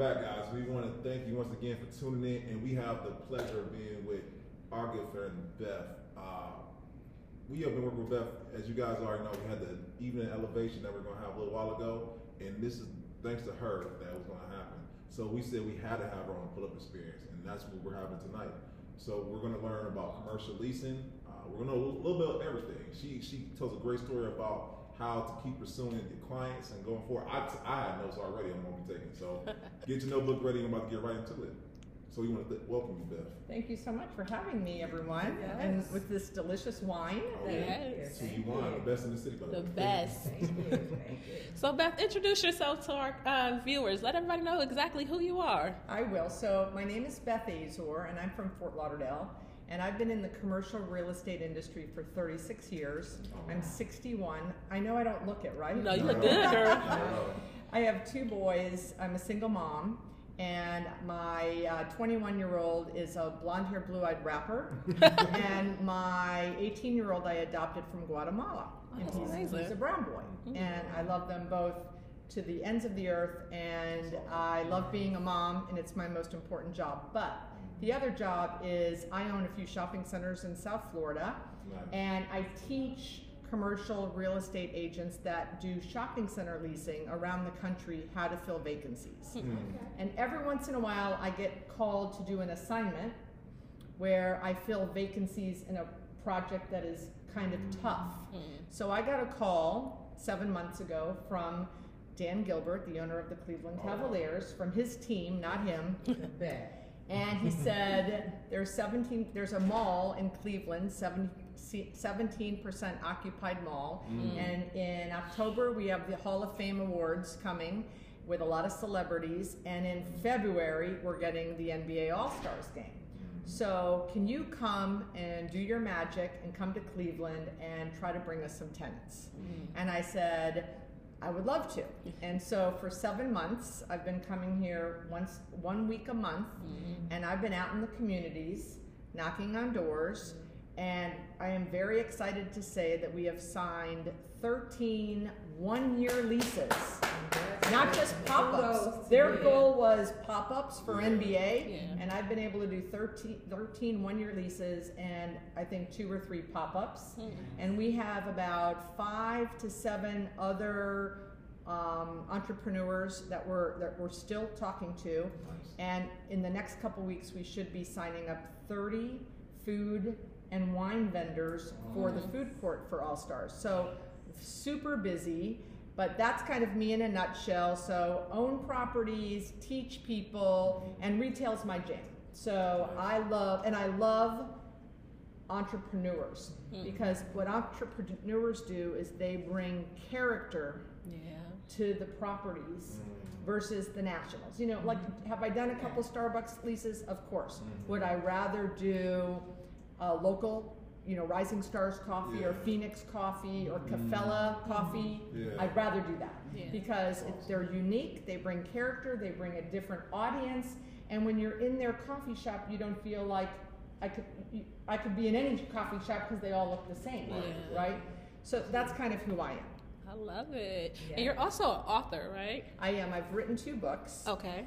back, guys. We want to thank you once again for tuning in, and we have the pleasure of being with our good friend Beth. Uh, we have been working with Beth, as you guys already know. We had the evening elevation that we are going to have a little while ago, and this is thanks to her that was going to happen. So we said we had to have her on pull-up experience, and that's what we're having tonight. So we're going to learn about commercial leasing. Uh, we're going to know a little bit of everything. She she tells a great story about how to keep pursuing the clients and going forward. I, I had notes already I'm going to be taking. So get your notebook ready. I'm about to get right into it. So we want to th- welcome you, Beth. Thank you so much for having me, everyone, yes. and with this delicious wine. Oh, yes. So you wine, the best in the city, by the best. Thank you. Thank you. So Beth, introduce yourself to our uh, viewers. Let everybody know exactly who you are. I will. So my name is Beth Azor, and I'm from Fort Lauderdale. And I've been in the commercial real estate industry for 36 years. Oh. I'm 61. I know I don't look it, right? No, you look good, girl. I have two boys. I'm a single mom. And my 21 uh, year old is a blonde haired, blue eyed rapper. and my 18 year old I adopted from Guatemala. Oh, and he's, he's, a brown boy. Mm-hmm. And I love them both to the ends of the earth. And I love being a mom, and it's my most important job. But the other job is I own a few shopping centers in South Florida, nice. and I teach commercial real estate agents that do shopping center leasing around the country how to fill vacancies. Mm. And every once in a while, I get called to do an assignment where I fill vacancies in a project that is kind of tough. Mm. So I got a call seven months ago from Dan Gilbert, the owner of the Cleveland oh. Cavaliers, from his team, not him. and he said there's 17 there's a mall in cleveland 17% occupied mall mm. and in october we have the hall of fame awards coming with a lot of celebrities and in february we're getting the nba all-stars game so can you come and do your magic and come to cleveland and try to bring us some tenants mm. and i said I would love to. And so for seven months, I've been coming here once, one week a month, mm-hmm. and I've been out in the communities, knocking on doors. And I am very excited to say that we have signed 13 one year leases. Not just pop ups. Their goal was pop ups for NBA, yeah. and I've been able to do 13, 13 one year leases and I think two or three pop ups. Mm-hmm. And we have about five to seven other um, entrepreneurs that we're, that we're still talking to. Nice. And in the next couple weeks, we should be signing up 30 food and wine vendors for the food court for All Stars. So super busy, but that's kind of me in a nutshell. So own properties, teach people, and retail's my jam. So I love, and I love entrepreneurs mm. because what entrepreneurs do is they bring character yeah. to the properties mm. versus the nationals. You know, like have I done a couple Starbucks leases? Of course. Mm. Would I rather do a local you know, Rising Stars Coffee yeah. or Phoenix Coffee or mm-hmm. Cafella mm. Coffee. Yeah. I'd rather do that yeah. because awesome. they're unique, they bring character, they bring a different audience, and when you're in their coffee shop, you don't feel like I could I could be in any coffee shop because they all look the same, right. right? So that's kind of who I am. I love it. And you're also an author, right? I am. I've written two books. Okay.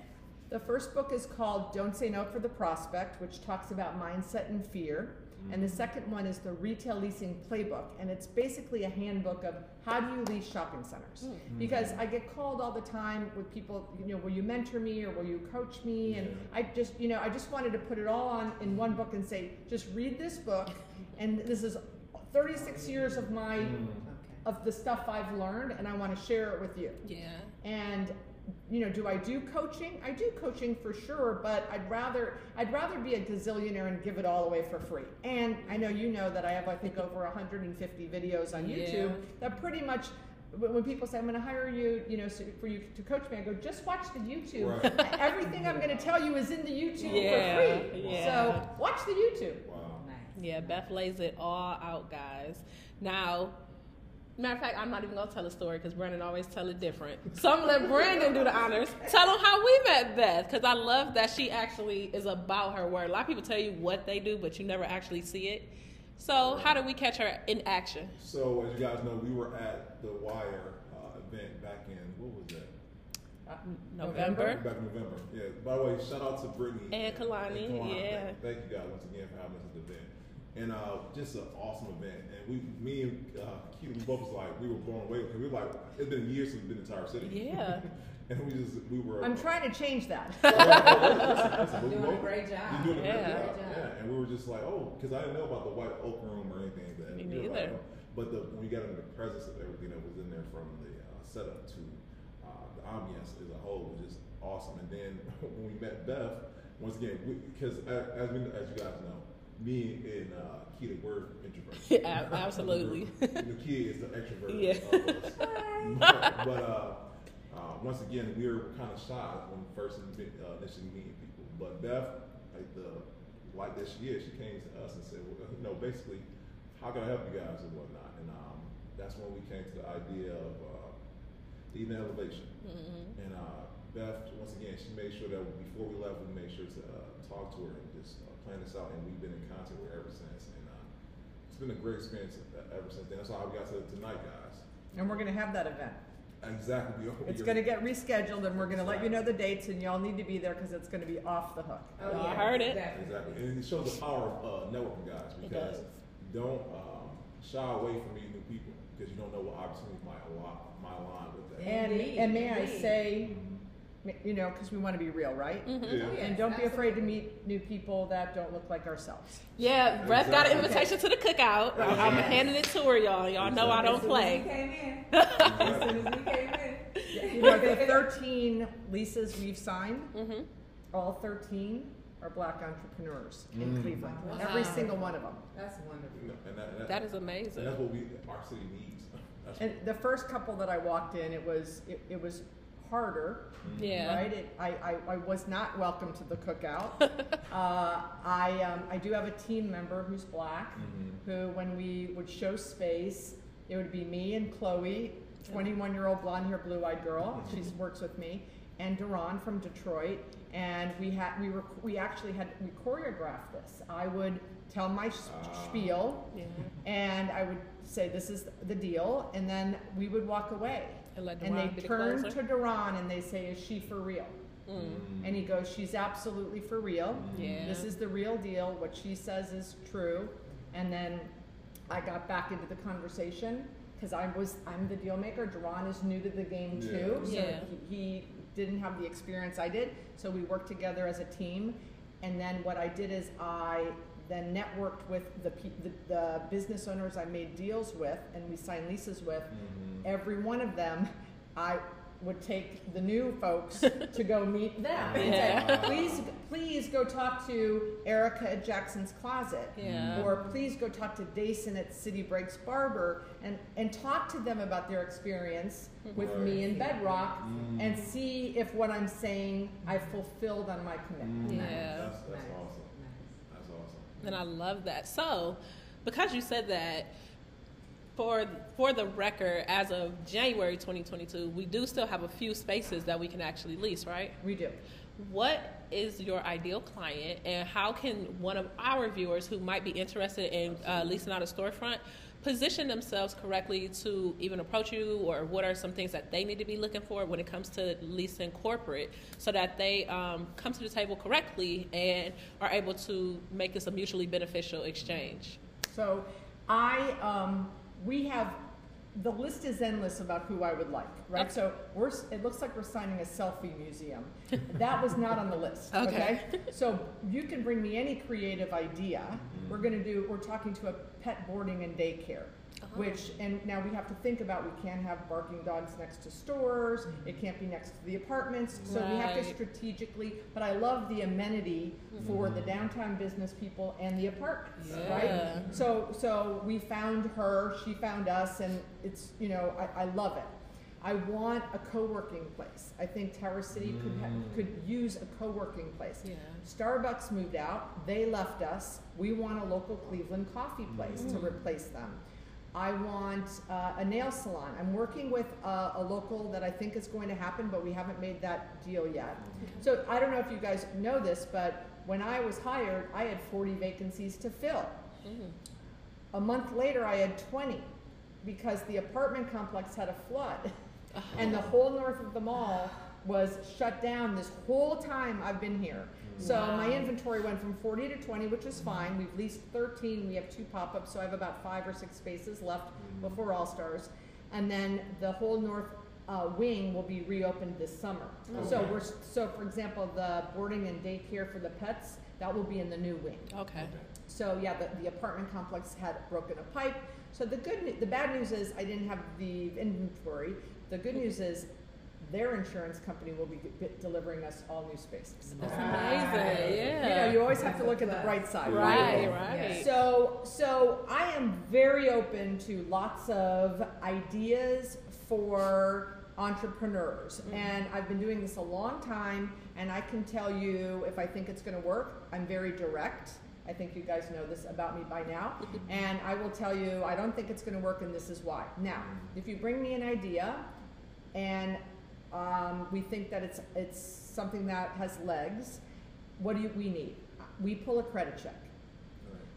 The first book is called Don't Say No for the Prospect, which talks about mindset and fear. And the second one is the Retail Leasing Playbook. And it's basically a handbook of how do you lease shopping centers. Mm-hmm. Because I get called all the time with people, you know, will you mentor me or will you coach me? And I just, you know, I just wanted to put it all on in one book and say, just read this book. And this is 36 years of my, mm. of the stuff I've learned, and I want to share it with you. Yeah. And you know, do I do coaching? I do coaching for sure, but I'd rather I'd rather be a gazillionaire and give it all away for free. And I know you know that I have I think over 150 videos on YouTube yeah. that pretty much when people say I'm going to hire you, you know, for you to coach me, I go just watch the YouTube. Right. Everything I'm going to tell you is in the YouTube yeah, for free. Yeah. So watch the YouTube. Wow. Yeah, Beth lays it all out, guys. Now, Matter of fact, I'm not even gonna tell a story because Brandon always tell it different. So I'm gonna let Brandon do the honors. Tell him how we met Beth because I love that she actually is about her word. A lot of people tell you what they do, but you never actually see it. So how did we catch her in action? So as you guys know, we were at the Wire uh, event back in what was that? Uh, November. Back in November. Yeah. By the way, shout out to Brittany And Kalani, yeah. Thank, thank you guys once again for having us at the event. And uh, just an awesome event. And we, me and uh, Keita, we both was like, we were blown away because we were like, it's been years since we've been in Tower City. Yeah. and we just, we were. I'm trying to change that. Listen, we Doing a great job. You're doing a Yeah. job. Great job. Yeah. And we were just like, oh, because I didn't know about the white oak room or anything. That Me we like, neither. oh. But the, when we got into the presence of everything that was in there from the uh, setup to uh, the ambiance as a whole was just awesome. And then when we met Beth, once again, because as, we, as you guys know, me and uh, Keita were introverts. Yeah, absolutely. the kid is the extrovert Yeah. of us. but but uh, uh, once again, we were kind of shy when first uh, initially meeting people. But Beth, like the like that she is, she came to us and said, well, you know, basically, how can I help you guys and whatnot? And um, that's when we came to the idea of uh, even elevation. Mhm. And uh, Beth, once again, she made sure that before we left, we made sure to uh, talk to her and just uh, plan this out. And we've been in contact with ever since. And uh, it's been a great experience uh, ever since then. That's how we got to tonight, guys. And we're gonna have that event. Exactly. We- It's gonna get rescheduled and we're gonna let you know the dates and y'all need to be there because it's gonna be off the hook. Oh, Y'all yeah, heard it. Exactly. Exactly. And it shows the power of uh, networking, guys, It because does. don't um, shy away from meeting new people because you don't know what opportunities might align, might align with that. And, and may I say, you know, because we wanna be real, right? Mhm. Yeah. Oh, yes, And don't be afraid to meet new people that don't look like ourselves. Yeah, Breath got an Exactly. invitation to the cookout. I'm, I'm Exactly. handing it to her, y'all. Y'all know I don't soon play. As we came in. As soon as we came in. You know, the thirteen leases we've signed, hmm all thirteen are black entrepreneurs in Mm. Cleveland. Wow. Every single one of them. That's wonderful. You know, and that, that, That is and amazing. that's what we our city needs. That's And the first couple that I walked in, it was it, it was harder, Yeah. right? It, I, I, I was not welcome to the cookout. uh, I um, I do have a team member who's black, Mhm. who when we would show space, it would be me and Chloe, 21 year old blonde hair, blue eyed girl. She works with me, and Duran from Detroit. And we had we were we actually had we choreographed this. I would tell my Ah. spiel, Yeah. and I would say this is the deal, and then we would walk away. And let And they the turn closer. to Duran and they say, "Is she for real?" Mm. And he goes, "She's absolutely for real. Yeah. This is the real deal. What she says is true." And then I got back into the conversation because I was I'm the deal maker. Duran is new to the game Yeah. too, so Yeah. he, he didn't have the experience I did. So we worked together as a team. And then what I did is I then networked with the, the the business owners I made deals with and we signed leases with Mhm. every one of them, I would take the new folks to go meet them. and say, please, please go talk to Erica at Jackson's Closet. Yeah. Or please go talk to Dason at City Breaks Barber and, and talk to them about their experience with me in Bedrock Mm. and see if what I'm saying I fulfilled on my commitment. Mm. Yeah. That's, that's awesome. And I love that. So, because you said that, for for the record, as of January 2022, we do still have a few spaces that we can actually lease, right? We do. What is your ideal client, and how can one of our viewers who might be interested in uh, leasing out a storefront position themselves correctly to even approach you, or what are some things that they need to be looking for when it comes to leasing corporate, so that they um, come to the table correctly and are able to make this a mutually beneficial exchange? So I, um, we have, the list is endless about who I would like, right? Okay. So we're, it looks like we're signing a selfie museum. That was not on the list, Okay. okay? So you can bring me any creative idea. We're gonna do, we're talking to a pet boarding and daycare. Which, and now we have to think about, we can't have barking dogs next to stores, it can't be next to the apartments, so we have to strategically, but I love the amenity for the downtown business people and the apartments, right? So, so we found her, she found us, and it's, you know, I, I love it. I want a co-working place. I think Tower City could ha- Mm. could use a co-working place. Yeah. Starbucks moved out, they left us. We want a local Cleveland coffee place to Mm. replace them. I want uh, a nail salon. I'm working with uh, a local that I think is going to happen, but we haven't made that deal yet. So I don't know if you guys know this, but when I was hired, I had 40 vacancies to fill. Mm. A month later, I had 20 because the apartment complex had a flood. And the whole north of the mall was shut down this whole time I've been here. So my inventory went from 40 to 20, which is fine. We've leased 13. We have two pop-ups, so I have about five or six spaces left before All Stars. And then the whole north uh, wing will be reopened this summer. So Okay. we're so, for example, the boarding and daycare for the pets that will be in the new wing. Okay. So yeah, the, the apartment complex had broken a pipe. So the good, nu- the bad news is I didn't have the inventory. The good news is their insurance company will be g- delivering us all new spaces. That's Wow. amazing. You know, you always have to look at the bright side, Right, right? right. So, so I am very open to lots of ideas for entrepreneurs, mm-hmm. and I've been doing this a long time. And I can tell you if I think it's going to work. I'm very direct. I think you guys know this about me by now, mm-hmm. and I will tell you I don't think it's going to work, and this is why. Now, if you bring me an idea, and um, we think that it's it's something that has legs, what do you, we need? We pull a credit check.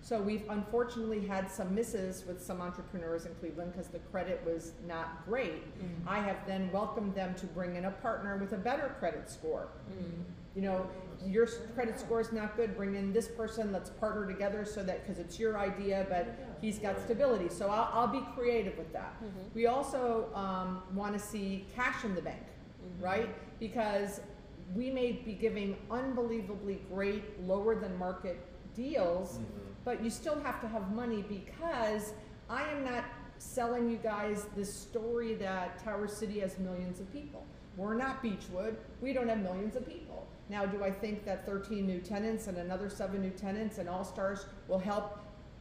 So we've unfortunately had some misses with some entrepreneurs in Cleveland because the credit was not great. Mm-hmm. I have then welcomed them to bring in a partner with a better credit score. Mm-hmm. You know, your credit score is not good. Bring in this person. Let's partner together so that because it's your idea, but he's got stability. So I'll, I'll be creative with that. We also um, want to see cash in the bank, right? Because we may be giving unbelievably great, lower than market deals, mm-hmm. but you still have to have money because I am not selling you guys this story that Tower City has millions of people. We're not Beachwood. We don't have millions of people. Now, do I think that 13 new tenants and another seven new tenants and All Stars will help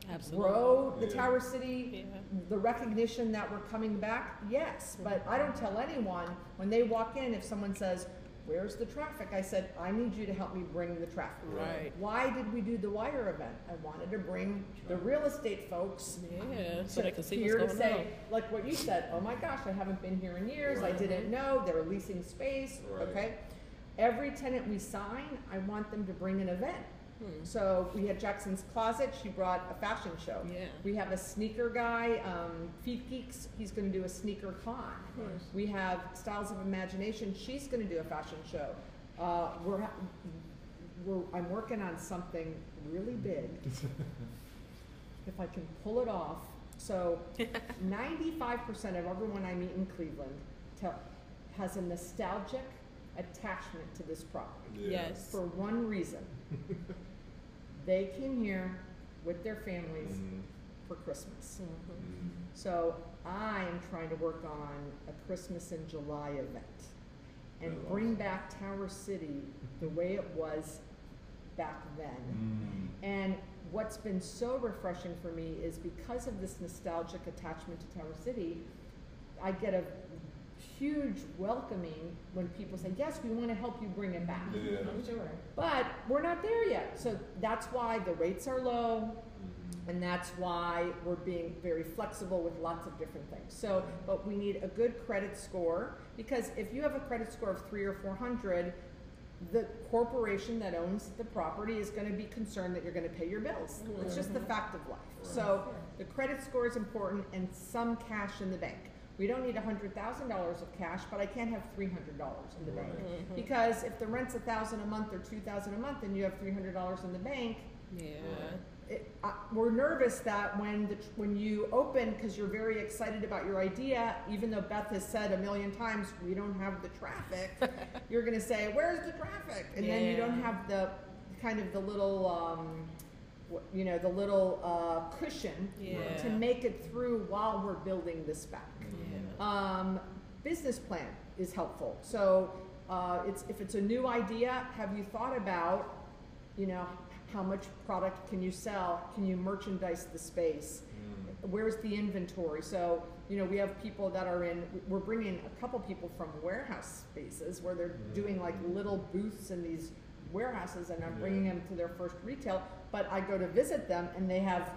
Absolutely. grow the Yeah. Tower City, Yeah. the recognition that we're coming back? Yes, but I don't tell anyone when they walk in if someone says, "Where's the traffic?" I said, "I need you to help me bring the traffic." Right. Why did we do the wire event? I wanted to bring the real estate folks Yeah. So they can see here what's to going say, on. like what you said. Oh my gosh, I haven't been here in years. I Right. didn't know they were leasing space. Right. Okay, every tenant we sign, I want them to bring an event. Hmm. So we had Jackson's Closet. She brought a fashion show. Yeah. We have a sneaker guy, um, Feet Geeks. He's going to do a sneaker con. Nice. We have Styles of Imagination. She's going to do a fashion show. Uh, we're, we're I'm working on something really big. if I can pull it off. So, 95% of everyone I meet in Cleveland tell, has a nostalgic attachment to this property Yeah. Yes. for one reason. they came here with their families Mhm. for Christmas. Mhm. So I am trying to work on a Christmas in July event and That's bring awesome. back Tower City the way it was back then. Mm. And what's been so refreshing for me is because of this nostalgic attachment to Tower City, I get a huge welcoming when people say, Yes, we want to help you bring it back. Yeah. Sure. But we're not there yet. So that's why the rates are low. Mhm. And that's why we're being very flexible with lots of different things. So, but we need a good credit score because if you have a credit score of three or four hundred, the corporation that owns the property is going to be concerned that you're going to pay your bills. It's just the fact of life. So, the credit score is important and some cash in the bank. We don't need hundred thousand dollars of cash, but I can't have three hundred dollars in the bank. Right. because if the rent's a thousand a month or two thousand a month, and you have three hundred dollars in the bank, Yeah. it, I, we're nervous that when the, when you open because you're very excited about your idea, even though Beth has said a million times we don't have the traffic, you're going to say where's the traffic, and then you don't have the kind of the little um, wh- you know the little uh, cushion Yeah. to make it through while we're building this back. Yeah. Um, business plan is helpful. So uh, it's if it's a new idea, have you thought about, you know, how much product can you sell? Can you merchandise the space? Mm. Where's the inventory? So you know, we have people that are in. We're bringing a couple people from warehouse spaces where they're doing like little booths in these warehouses, and I'm bringing them to their first retail. But I go to visit them, and they have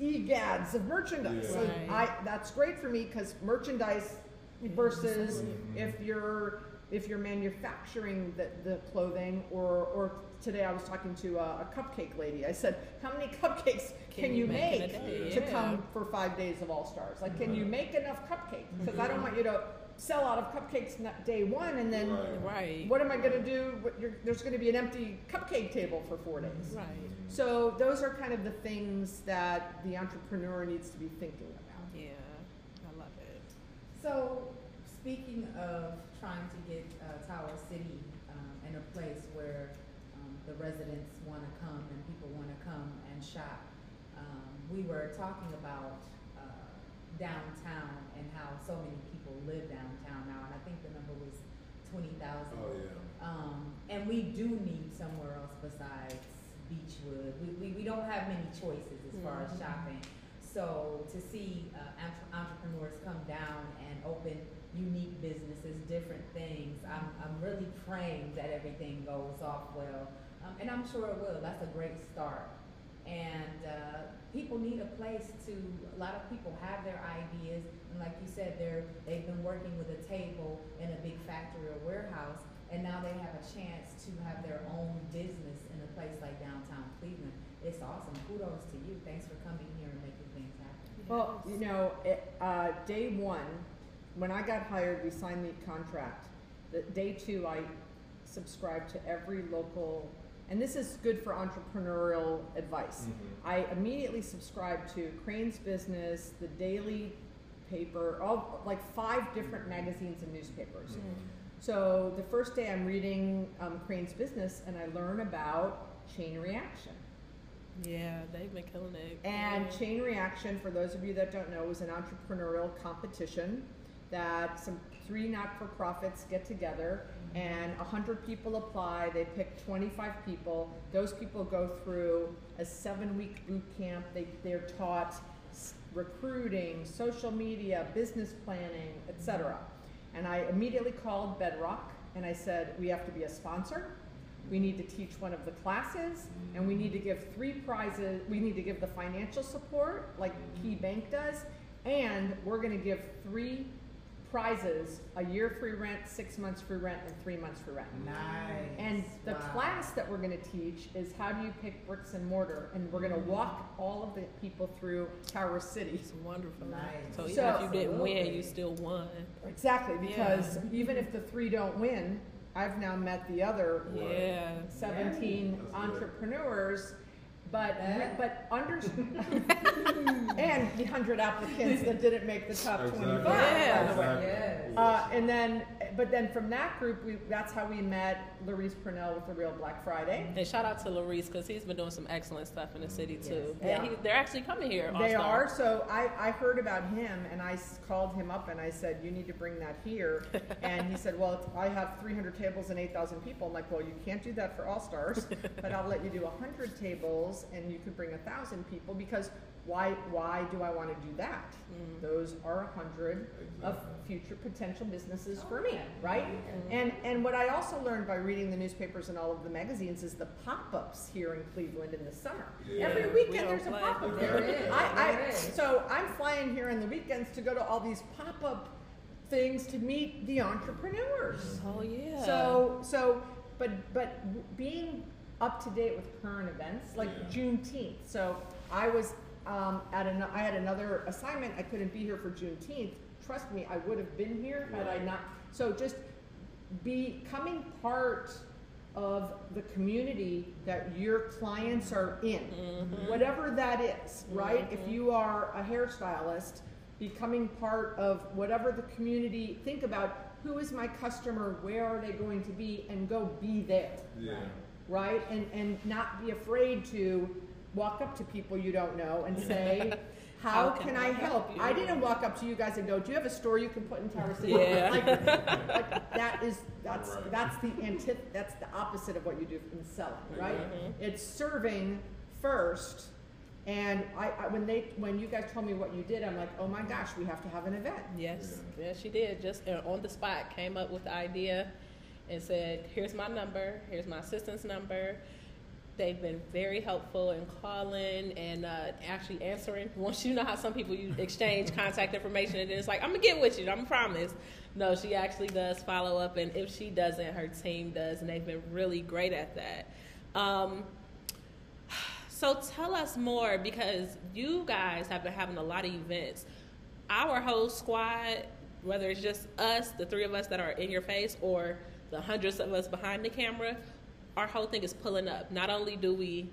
egads of merchandise. So Right. I that's great for me because merchandise versus Mhm. if you're if you're manufacturing the, the clothing or or today I was talking to a, a cupcake lady. I said, "How many cupcakes can you make in a day? to Yeah. come for five days of All Stars? Like, can you make enough cupcakes? Because I don't want you to sell out of cupcakes not day one and then Right. Right. what am I going to do? What you're, there's going to be an empty cupcake table for four days. Right. So those are kind of the things that the entrepreneur needs to be thinking about. Yeah. I love it. So, speaking of trying to get uh, Tower City um, in a place where um, the residents want to come and people want to come and shop, um, we were talking about uh, downtown and how so many people live downtown now, and I think the number was twenty thousand. Oh, yeah. Um, and we do need somewhere else besides Beachwood. We, we, we don't have many choices as far as Mhm. shopping. So to see uh, entre- entrepreneurs come down and open unique businesses, different things, I'm, I'm really praying that everything goes off well. Um, and I'm sure it will. That's a great start. And uh, people need a place to. A lot of people have their ideas, and like you said, they're they've been working with a table in a big factory or warehouse, and now they have a chance to have their own business in a place like downtown Cleveland. It's awesome. Kudos to you. Thanks for coming here and making things happen. Well, you know, it, uh, day one, when I got hired, we signed the contract. The, day two, I subscribed to every local, and this is good for entrepreneurial advice. Mhm. I immediately subscribed to Crain's Business, the Daily Paper, all like five different magazines and newspapers. Mhm. So the first day I'm reading um, Crain's Business, and I learn about chain reaction. Yeah, they've been killing it. And Yeah. Chain Reaction, for those of you that don't know, is an entrepreneurial competition that some three not-for-profits get together and 100 people apply. They pick 25 people. Those people go through a seven-week boot camp. They, they're taught recruiting, social media, business planning, etc. And I immediately called Bedrock and I said, we have to be a sponsor. We need to teach one of the classes, and we need to give three prizes. We need to give the financial support, like KeyBank does, and we're going to give three prizes: a year free rent, six months free rent, and three months free rent. Nice. And the Wow. class that we're going to teach is how do you pick bricks and mortar, and we're going to walk all of the people through Tower City. It's wonderful. Nice. So even So- if you didn't win, you still won. Exactly, because even if the three don't win, I've now met the other Yeah. 17 That's good. entrepreneurs, but, That- but under, and the 100 applicants that didn't make the top Exactly. 25, by Yeah. the way. Exactly. Uh, and then, but then from that group, we, that's how we met Larice Purnell with the Real Black Friday. And shout out to Larice because he's been doing some excellent stuff in the city too. Yes. And he, they're actually coming here. They All-Star. are, so I, I heard about him and I called him up and I said, you need to bring that here. And he said, well, I have three hundred tables and eight thousand people. I'm like, well, you can't do that for All-Stars, but I'll let you do hundred tables and you could bring a thousand people because why, why do I wanna do that? Mm. Those are a hundred of future potential businesses for me, right? And, and what I also learned by reading the newspapers and all of the magazines is the pop-ups here in Cleveland in the summer. Yeah. Every weekend, don't there's a pop-up There there. I, I, it is. so I'm flying here on the weekends to go to all these pop-up things to meet the entrepreneurs. Oh yeah. So, so, but, but being up to date with current events, like Yeah. Juneteenth. So I was um, at an, I had another assignment. I couldn't be here for Juneteenth. Trust me, I would have been here had I not. So just becoming part of the community that your clients are in, Mhm. whatever that is, right? If Mhm. you are a hairstylist, becoming part of whatever the community, think about who is my customer, where are they going to be, and go be there, Yeah. right? And, and not be afraid to walk up to people you don't know and say, how, can, I help? you?" I didn't walk up to you guys and go, do you have a store you can put in Tower City? Yeah. Like, like, that is, that's, Right. that's the antith, that's the opposite of what you do in selling, right? Mhm. It's serving first. And I, I, when they, when you guys told me what you did, I'm like, oh my gosh, we have to have an event. Yes, yes, she did. Just uh, on the spot, came up with the idea and said, "Here's my number. Here's my assistant's number." They've been very helpful in calling and uh, actually answering. Once you know how some people you exchange contact information and then it's like, "I'm gonna get with you. I'm promise." No, she actually does follow up, and if she doesn't, her team does, and they've been really great at that. Um, So tell us more because you guys have been having a lot of events. Our whole squad, whether it's just us, the three of us that are in your face, or the hundreds of us behind the camera, our whole thing is pulling up. Not only do we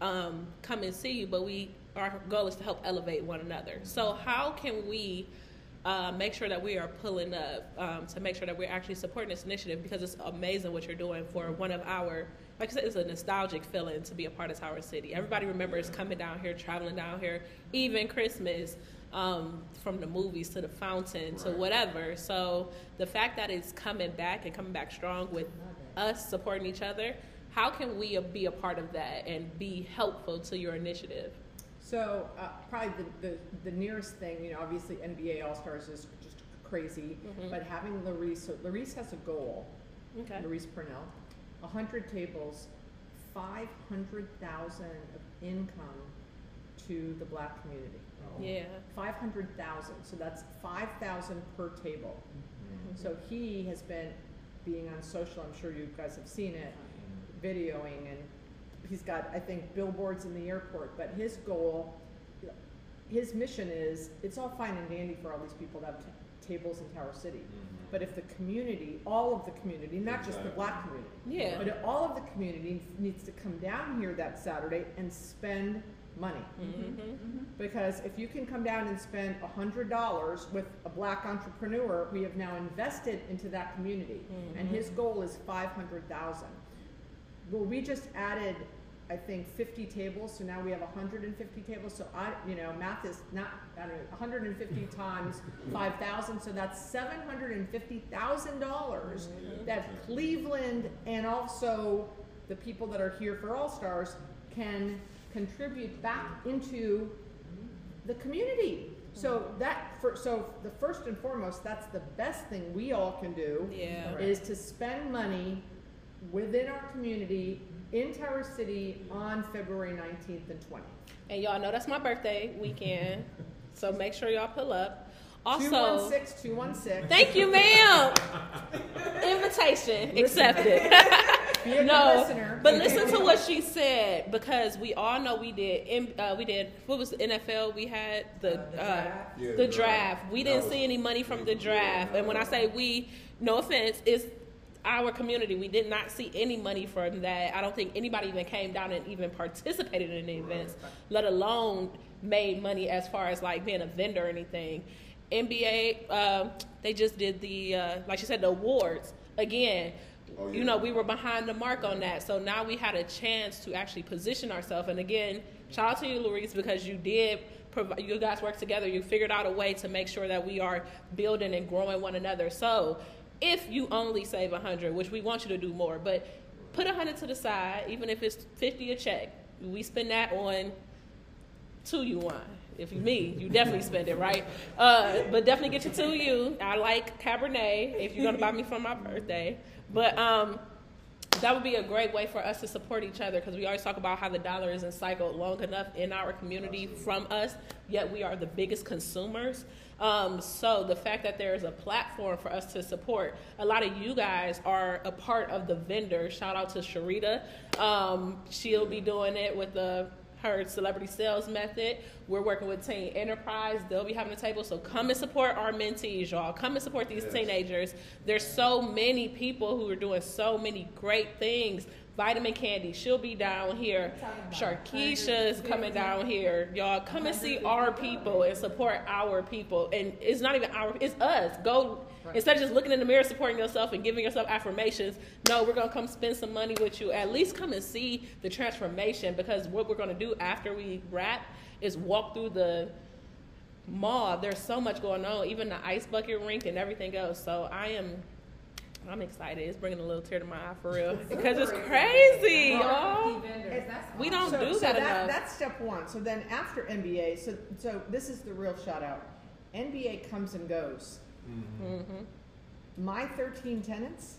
um, come and see you, but we our goal is to help elevate one another. So how can we uh, make sure that we are pulling up um, to make sure that we're actually supporting this initiative because it's amazing what you're doing for one of our like I said, it's a nostalgic feeling to be a part of Tower City. Everybody remembers coming down here, traveling down here, even Christmas, um, from the movies to the fountain to whatever. So the fact that it's coming back and coming back strong with us supporting each other, how can we be a part of that and be helpful to your initiative? So uh, probably the, the, the nearest thing, you know, obviously NBA All Stars is just crazy, Mhm. but having Larice, so Larice has a goal, Okay. Larice Purnell, hundred tables, five hundred thousand of income to the black community. Yeah. Five hundred thousand, so that's five thousand per table. So he has been being on social, I'm sure you guys have seen it, videoing and he's got, I think, billboards in the airport, but his goal, his mission is, it's all fine and dandy for all these people to have t- tables in Tower City. Mm-hmm. But if the community, all of the community, not just the black community, Yeah. but all of the community needs to come down here that Saturday and spend money. Mm-hmm. Mm-hmm. mm-hmm. Because if you can come down and spend a hundred dollars with a black entrepreneur, we have now invested into that community. Mm-hmm. And his goal is five hundred thousand. Well, we just added, I think, fifty tables, so now we have hundred and fifty tables, so I, you know, math is not, I don't know, hundred and fifty times five thousand, so that's seven hundred and fifty thousand dollars that Cleveland and also the people that are here for All Stars can contribute back into the community. So that, for, so the first and foremost, that's the best thing we all can do Yeah. is to spend money within our community in Tower City on February nineteenth and twentieth. And y'all know that's my birthday weekend, so make sure y'all pull up. Two one Also, six, two one six. thank you, ma'am. Invitation accepted. Be a no, listener. but listen to what she said because we all know we did. Uh, we did. What was the NFL? We had the Uh, the uh, draft. Yeah, the the draft. draft. We didn't was- see any money from the draft. And when I say we, no offense, it's our community. We did not see any money from that. I don't think anybody even came down and even participated in the events, let alone made money as far as like being a vendor or anything. NBA, um, they just did the uh, like you said the awards again. Oh, You know, we were behind the mark on that. So now we had a chance to actually position ourselves. And again, shout out to you, Louise, because you did. You guys worked together. You figured out a way to make sure that we are building and growing one another. So, if you only save a hundred, which we want you to do more, but put a hundred to the side, even if it's fifty a check. We spend that on two you want. If you me, you definitely spend it, right? Uh, but definitely get your two you. I like Cabernet if you're gonna buy me for my birthday. But um, that would be a great way for us to support each other because we always talk about how the dollar isn't cycled long enough in our community from us, yet we are the biggest consumers. Um, so the fact that there is a platform for us to support, a lot of you guys are a part of the vendor. Shout out to Sharita. Um, she'll be doing it with the her celebrity sales method. We're working with Teen Enterprise. They'll be having a table. So come and support our mentees, y'all. Come and support these Yes. teenagers. There's so many people who are doing so many great things. Vitamin Candy, she'll be down here. Sharkeisha's coming down here. Y'all come and see our people and support our people. And it's not even our, it's us. Go instead of just looking in the mirror, supporting yourself and giving yourself affirmations. No, we're gonna come spend some money with you. At least come and see the transformation because what we're gonna do after we wrap is walk through the mall. There's so much going on, even the ice bucket rink and everything else. So I am. I'm excited. It's bringing a little tear to my eye for real because it's crazy, y'all. Vendors, that's We awesome. don't do that enough. That's step one. So then after NBA, so so this is the real shout out. NBA comes and goes. Hmm My 13 tenants,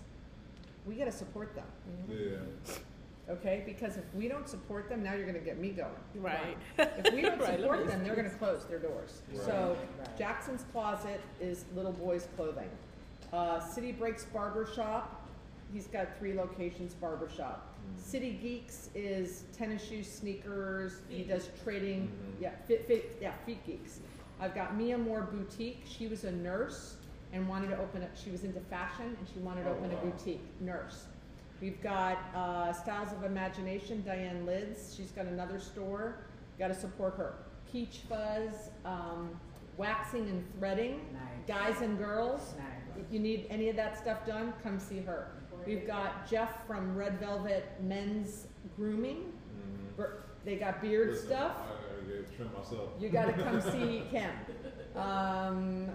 we got to support them. Yeah. Okay, because if we don't support them, now you're going to get me going. Right. If we don't Right, let support me- them, they're going to close their doors. Right. So Right. Jackson's Closet is little boys' clothing. Uh, City Breaks Barber Shop, he's got three locations barber shop. City Geeks is tennis shoes, sneakers. He does trading. Mhm. Yeah, fit, fit, yeah, feet geeks. I've got Mia Moore Boutique. She was a nurse and wanted to open up. She was into fashion and she wanted to Oh, open wow. a boutique. Nurse. We've got uh, Styles of Imagination. Diane Lids. She's got another store. Got to support her. Peach Fuzz, um, waxing and threading. Nice. Guys and girls. Nice. If you need any of that stuff done, come see her. We've got Jeff from Red Velvet Men's Grooming. Mhm. They got beard Listen, stuff. I, I gotta trim myself. You gotta come see Kim. Um,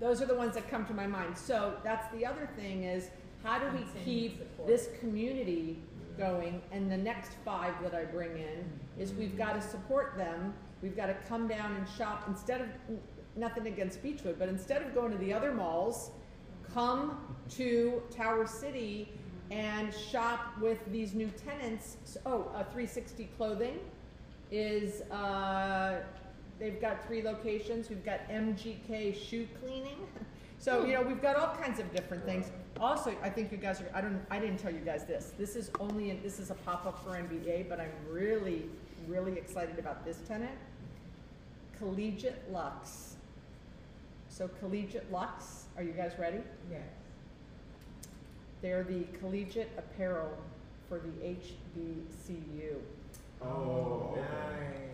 those are the ones that come to my mind. So that's the other thing is, how do we keep this community going? And the next five that I bring in is we've gotta support them. We've gotta come down and shop instead of, nothing against Beachwood, but instead of going to the other malls, come to Tower City and shop with these new tenants. So- Oh, uh, 360 Clothing is, uh, they've got three locations. We've got MGK Shoe Cleaning. So, you know, we've got all kinds of different things. Also, I think you guys are, I don't, I didn't tell you guys this. This is only, in- this is a pop-up for NBA, but I'm really, really excited about this tenant. Collegiate Lux. So Collegiate Lux, are you guys ready? Yes. They're the collegiate apparel for the HBCU. Oh, okay.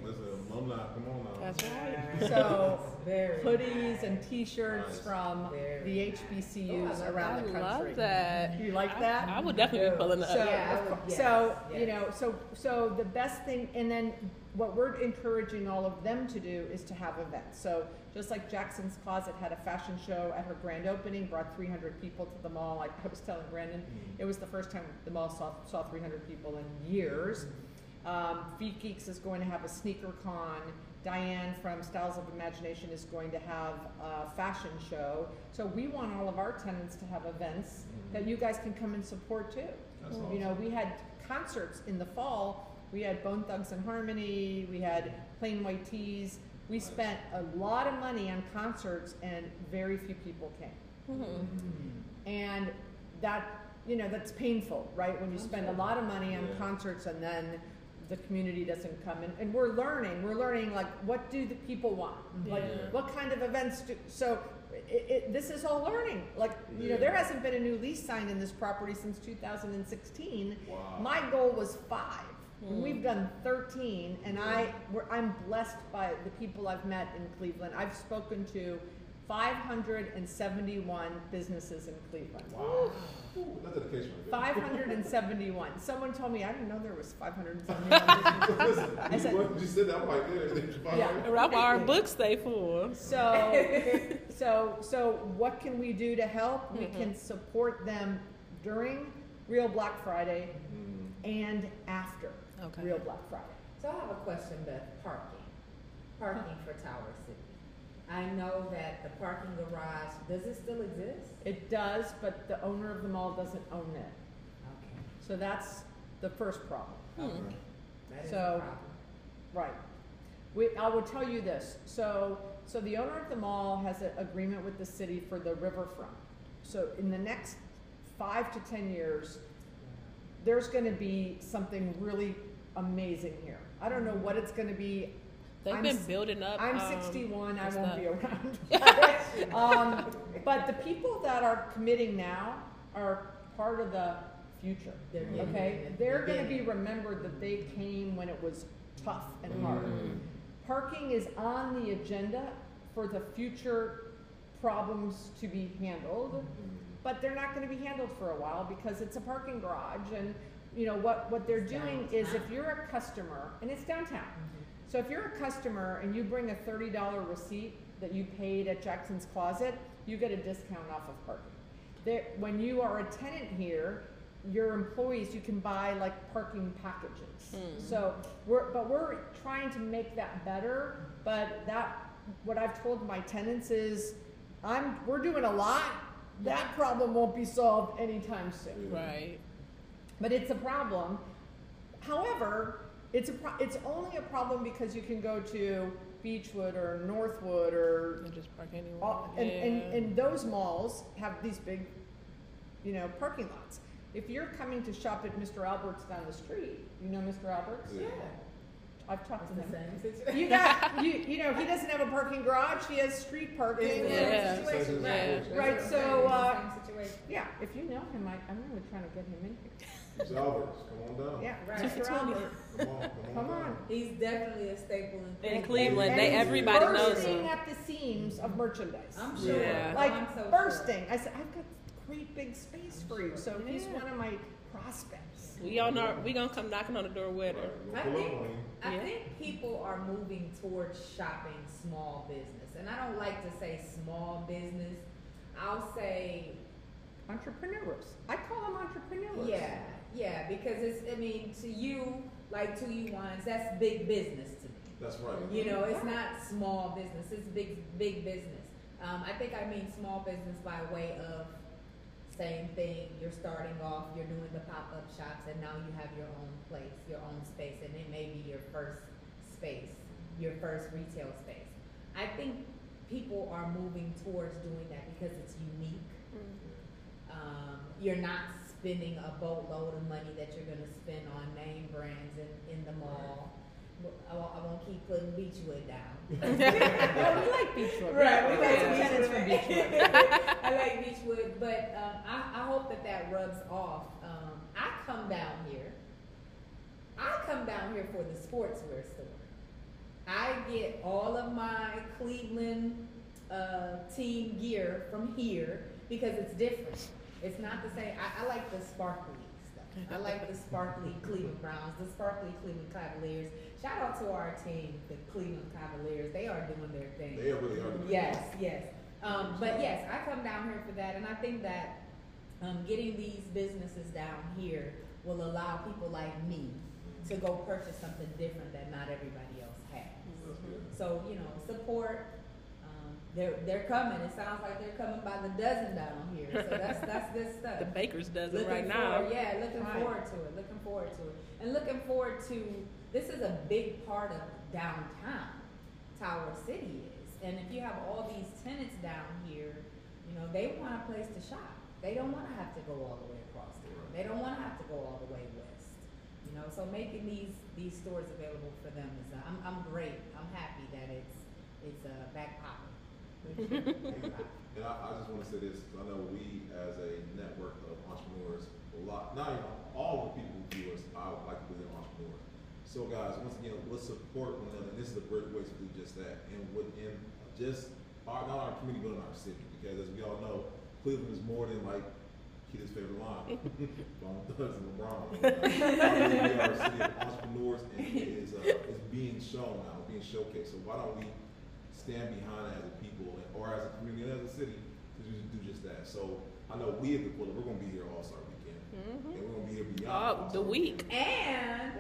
Nice. Listen, alumni, come on now. That's right. So, Very Hoodies nice. and t-shirts Nice. from Very the. HBCUs Oh, around I the country. love that. You like I- that? I, would definitely be oh, pulling So. Yeah, I would- cour- yes, so, you yes. know, so, so the best thing, and then what we're encouraging all of them to do is to have events. So, just like Jackson's Closet had a fashion show at her grand opening, brought three hundred people to the mall, like I was telling Brandon, mm-hmm. it was the first time the mall saw, saw three hundred people in years. Um, Feet Geeks is going to have a sneaker con. Diane from Styles of Imagination is going to have a fashion show. So we want all of our tenants to have events that you guys can come and support too. That's You know, we had concerts in the fall. We had Bone Thugs-n-Harmony. We had Plain White T's. We spent a lot of money on concerts, and very few people came. Mm. And that, you know, that's painful, right? When you spend a lot of money on Yeah. concerts and then the community doesn't come. And, and we're learning, we're learning like, what do the people want? Like, Yeah. what kind of events do, so it, it, this is all learning. Like, you know, there hasn't been a new lease signed in this property since two thousand and sixteen. Wow. My goal was five. And Mm. we've done 13, and I, we're, I'm blessed by the people I've met in Cleveland. I've spoken to 571 businesses in Cleveland. Wow. Ooh, That's dedication right there. 571. Someone told me I didn't know there was 571 businesses. Listen, I said- what, you said that, I'm like, yeah, Yeah. And our books stay full. So, so, so what can we do to help? We Mhm. can support them during Real Black Friday Mm, and after Okay. Real Black Friday. So I have a question, Beth, parking. Parking for Tower City. I know that the parking garage, does it still exist? It does, but the owner of the mall doesn't own it. Okay, So that's the first problem. Hmm. okay. that is a So- problem. Right. We, I will tell you this, so, so the owner of the mall has an agreement with the city for the riverfront. So in the next five to ten years, there's gonna be something really amazing here. I don't know what it's gonna be. They've I'm been building up. I'm um, sixty-one, I what's won't that? be around. Um, but the people that are committing now are part of the future. They're Okay, it. they're gonna be remembered that they came when it was tough and hard. Mm. Parking is on the agenda for the future problems to be handled, but they're not gonna be handled for a while because it's a parking garage and, you know, what, what they're It's doing is if you're a customer, and it's downtown, Mhm. So if you're a customer and you bring a thirty dollar receipt that you paid at Jackson's Closet, you get a discount off of parking. There, when you are a tenant here, your employees, you can buy like parking packages. Hmm. So we're, but we're trying to make that better, but that, what I've told my tenants is, I'm, we're doing a lot. That problem won't be solved anytime soon Right. but it's a problem. However, it's a pro- it's only a problem because you can go to Beachwood or Northwood or And just park anywhere. all, and, and, Yeah. and those malls have these big, you know, parking lots. if you're coming to shop at Mr. Albert's down the street, you know Mr. Albert's? Yeah. I've talked It's to him. same. You got, you, you know, he doesn't have a parking garage, he has street parking. Yeah. same Yeah. right. Right, It's so, uh. Yeah, if you know him, I, I'm really trying to get him in here. Mr. Alberts, come on down. Yeah, Right. Mr. Albert. Come on, come on. Come on. down. He's definitely a staple in In Cleveland. Cleveland, And they he's everybody knows bursting him. at the seams of merchandise. I'm sure. Yeah. Oh, like I'm so sure. bursting. I said, I've got great big space for you. So he's Yeah. one of my prospects. We on our, we gonna come knocking on the door with her. Right, I we'll pull think- on you. I Yeah. think people are moving towards shopping small business, and I don't like to say small business. I'll say, Entrepreneurs. I call them entrepreneurs. yeah, yeah, because it's. I mean, to you, like to you ones, that's big business to me. That's right. You know, it's not small business; it's big, big business. Um, I think I mean small business by way of same thing. You're starting off, you're doing the pop up shops, and now you have your own place, your own space, and it may be your first space, your first retail space. I think people are moving towards doing that because it's unique. Um, you're not spending a boatload of money that you're going to spend on name brands in, in the mall. I won't, I won't keep putting Beachwood down. well, we like Beachwood. Right, we we like tenants from Beachwood. I like Beachwood, but um, I, I hope that that rubs off. Um, I come down here. I come down here for the sportswear store. I get all of my Cleveland uh, team gear from here because it's different. It's not the same. I, I like the sparkly stuff. I like the sparkly Cleveland Browns, the sparkly Cleveland Cavaliers. Shout out to our team, the Cleveland Cavaliers. They are doing their thing. They really are. Yes, yes. Um, but yes, I come down here for that, and I think that um, getting these businesses down here will allow people like me to go purchase something different that not everybody else has. Good. So you know, support. They're they're coming. It sounds like they're coming by the dozen down here. So that's that's good stuff. The baker's dozen Looking right now. Yeah, looking Right. forward to it. Looking forward to it, and looking forward to this is a big part of downtown. Tower City is, and if you have all these tenants down here, you know they want a place to shop. They don't want to have to go all the way across the road. They don't want to have to go all the way west. You know, so making these these stores available for them is uh, I'm I'm great. I'm happy that it's it's uh, back popping. And I, I just want to say this, 'cause I know we, as a network of entrepreneurs, a lot, not even all the people who view us, I would like to be an entrepreneur. So guys, once again, let's support one another, and this is a great way to do just that. And within just our, not our community, but in our city, because as we all know, Cleveland is more than like Keita's favorite line, Bone Thugs and LeBron. Uh, we are a city of entrepreneurs, and it is, uh, it's being shown now, being showcased. So why don't we stand behind as a people or as a community and as a city to just do just that. So I know we at the Quilla, we're gonna be here all star weekend. And we're gonna be here beyond. Oh, the All-Star week. And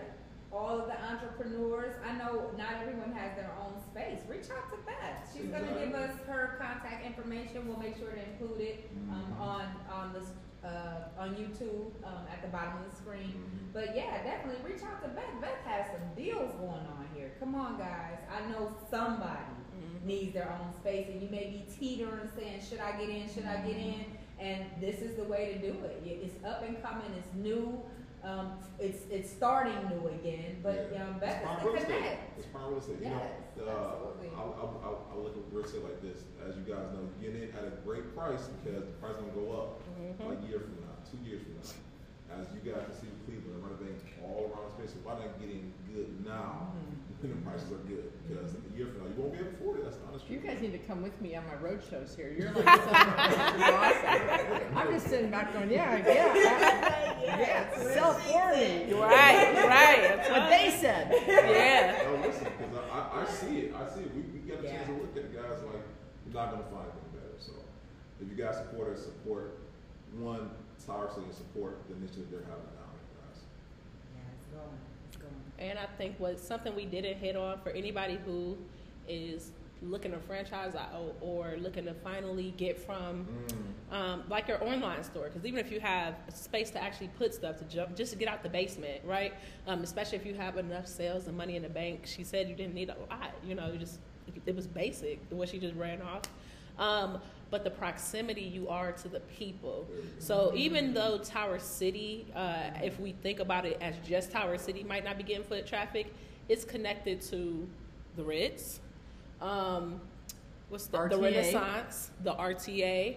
all of the entrepreneurs, I know not everyone has their own space. Reach out to Beth. She's gonna give us her contact information. We'll make sure to include it um, Mhm. on on the uh, on YouTube um, at the bottom of the screen. Mhm. But yeah, definitely reach out to Beth. Beth has some deals going on here. Come on, guys. I know somebody needs their own space, and you may be teetering, saying, "Should I get in? Should I get in?" And this is the way to do it. It's up and coming. It's new. Um, it's it's starting new again. But Yeah. um, It's prime real estate. It's prime real estate. Yes, you know, uh, I'll, I'll, I'll look at real estate like this. As you guys know, you get in at a great price because the price is gonna go up Mhm. a year from now, two years from now. As you guys can see with Cleveland, renovating all around the space. So why not get in good now Mhm. When the prices are good? Because a year from now, you won't be able to afford it. That's the honest You guys need to come with me on my road shows here. You're like, so awesome. I'm just sitting back going, yeah, yeah, yeah, sell for me. Right, right. That's What what they said. Yeah. No, listen, because I, I, I see it. I see it. We, we get a chance to look at it, guys. Like, you're not gonna find anything better. So, if you guys support us, support one Tower City and support the initiative they're having down there, guys. Yeah, it's going. It's going. And I think what something we didn't hit on for anybody who is looking to franchise out or looking to finally get from um, like your online store. Because even if you have space to actually put stuff to jump just to get out the basement right? Um, especially if you have enough sales and money in the bank. She said you didn't need a lot you know you just it was basic what she just ran off. Um, but the proximity you are to the people. So even though Tower City, uh, if we think about it as just Tower City, might not be getting foot traffic, it's connected to the Ritz, um, what's the, the Renaissance, the RTA,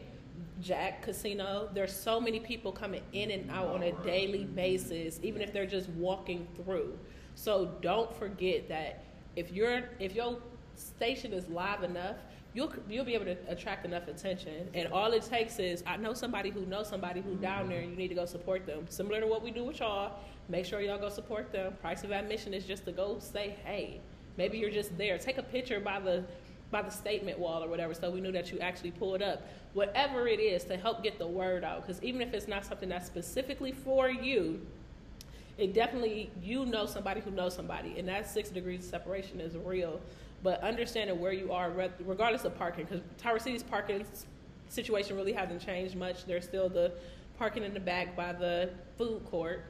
Jack Casino. There's so many people coming in and out on a daily basis, even if they're just walking through. So don't forget that if you're if your station is live enough, you'll you'll be able to attract enough attention. And all it takes is I know somebody who knows somebody who down there, and you need to go support them. Similar to what we do with y'all. Make sure y'all go support them. Price of admission is just to go say hey. Maybe you're just there. Take a picture by the by the statement wall or whatever, so we knew that you actually pulled up. Whatever it is to help get the word out, because even if it's not something that's specifically for you, it definitely you know somebody who knows somebody, and that six degrees of separation is real. But understanding where you are, re- regardless of parking, because Tower City's parking situation really hasn't changed much. There's still the parking in the back by the food court.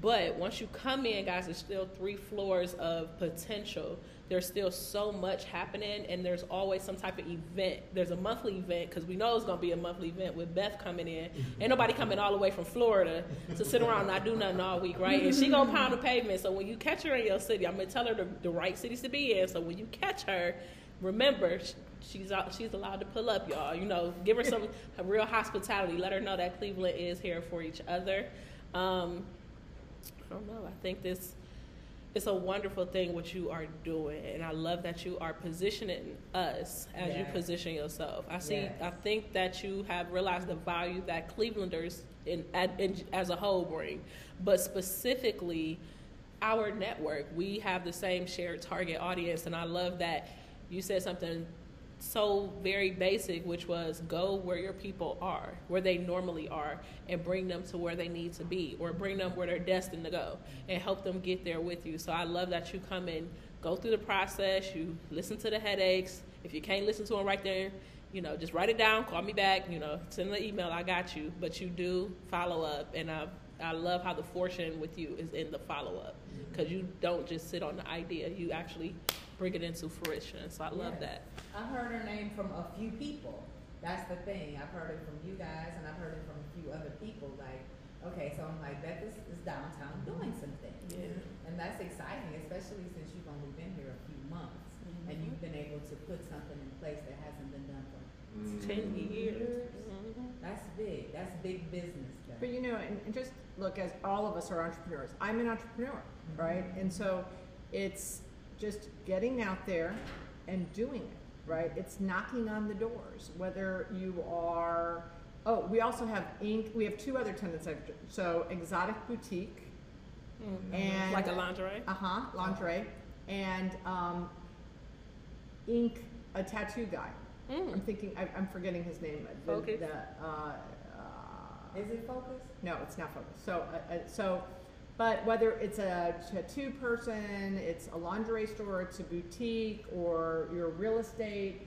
But once you come in, guys, there's still three floors of potential. There's still so much happening, and there's always some type of event. There's a monthly event because we know it's gonna be a monthly event with Beth coming in. Ain't nobody coming all the way from Florida to sit around and not do nothing all week, right? And she gonna pound the pavement. So when you catch her in your city, I'm gonna tell her the, the right cities to be in. So when you catch her, remember she's out, she's allowed to pull up, y'all. You know, give her some real hospitality. Let her know that Cleveland is here for each other. Um, I don't know. I think this it's a wonderful thing what you are doing, and I love that you are positioning us as you position yourself. I see. Yes. I think that you have realized the value that Clevelanders in, at- in as a whole bring, but specifically our network. We have the same shared target audience, and I love that you said something so very basic, which was go where your people are, where they normally are, and bring them to where they need to be, or bring them where they're destined to go, and help them get there with you. So I love that you come and go through the process. You listen to the headaches. If you can't listen to them right there, you know, just write it down. Call me back. You know, send an email. I got you. But you do follow up, and I I love how the fortune with you is in the follow up, because you don't just sit on the idea. You actually bring it into fruition. So I love Yes. that. I've heard her name from a few people. That's the thing. I've heard it from you guys, and I've heard it from a few other people. Like, okay, so I'm like, Beth is, is downtown doing something. Yeah. and that's exciting, especially since you've only been here a few months, and mm-hmm. you've been able to put something in place that hasn't been done for. Mm-hmm. Ten years. Mm-hmm. That's big. That's big business. Beth. But you know, and, and just look, as all of us are entrepreneurs, I'm an entrepreneur, right? And so it's just getting out there and doing it, right? It's knocking on the doors, whether you are, oh, we also have ink, we have two other tenants. I've, so Exotic Boutique, and like a lingerie. uh huh, lingerie, and um, ink, a tattoo guy. Mm. I'm thinking, I, I'm forgetting his name. The, Focus? The, uh, uh, Is it focused? no, it's not focused. So, uh, uh, so, but whether it's a tattoo person, it's a lingerie store, it's a boutique, or your real estate,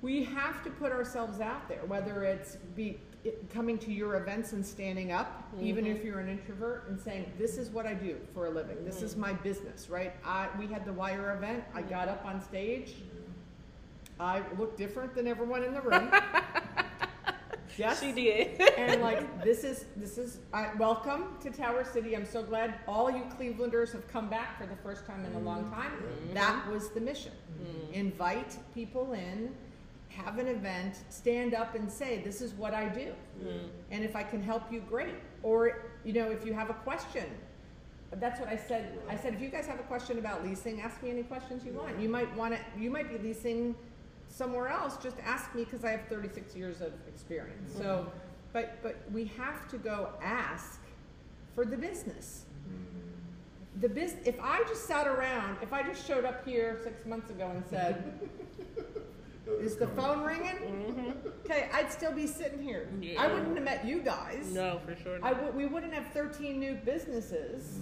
we have to put ourselves out there. Whether it's be it, coming to your events and standing up, even Mhm. if you're an introvert, and saying, "This is what I do for a living. This is mm-hmm. my business." Right? I we had the Wire event. I mm-hmm. got up on stage. Mm-hmm. I looked different than everyone in the room. yes, She did. and like this is this is I welcome to Tower City. I'm so glad all you Clevelanders have come back for the first time in a long mm-hmm. time. Mm-hmm. That was the mission. Mm-hmm. Invite people in, have an event, stand up and say, This is what I do. And if I can help you, great. Or, you know, if you have a question. That's what I said. I said, if you guys have a question about leasing, ask me any questions you want. You might want to, you might be leasing somewhere else, just ask me because I have 36 years of experience. So, mm-hmm. but but we have to go ask for the business. The biz. If I just sat around, if I just showed up here six months ago and said, "Is the phone ringing?" Mm-hmm. Okay, I'd still be sitting here. I wouldn't have met you guys. No, for sure. Not. w- we wouldn't have 13 new businesses,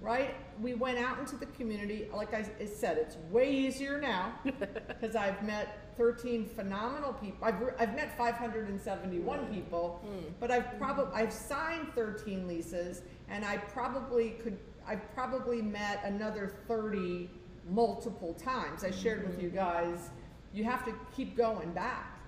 right? We went out into the community. Like I said, it's way easier now because I've met 13 phenomenal people. I've, re- I've met 571 hmm. people, hmm. but I've probably I've signed 13 leases, and I probably could I've probably met another 30 multiple times. I shared with you hmm. guys. You have to keep going back.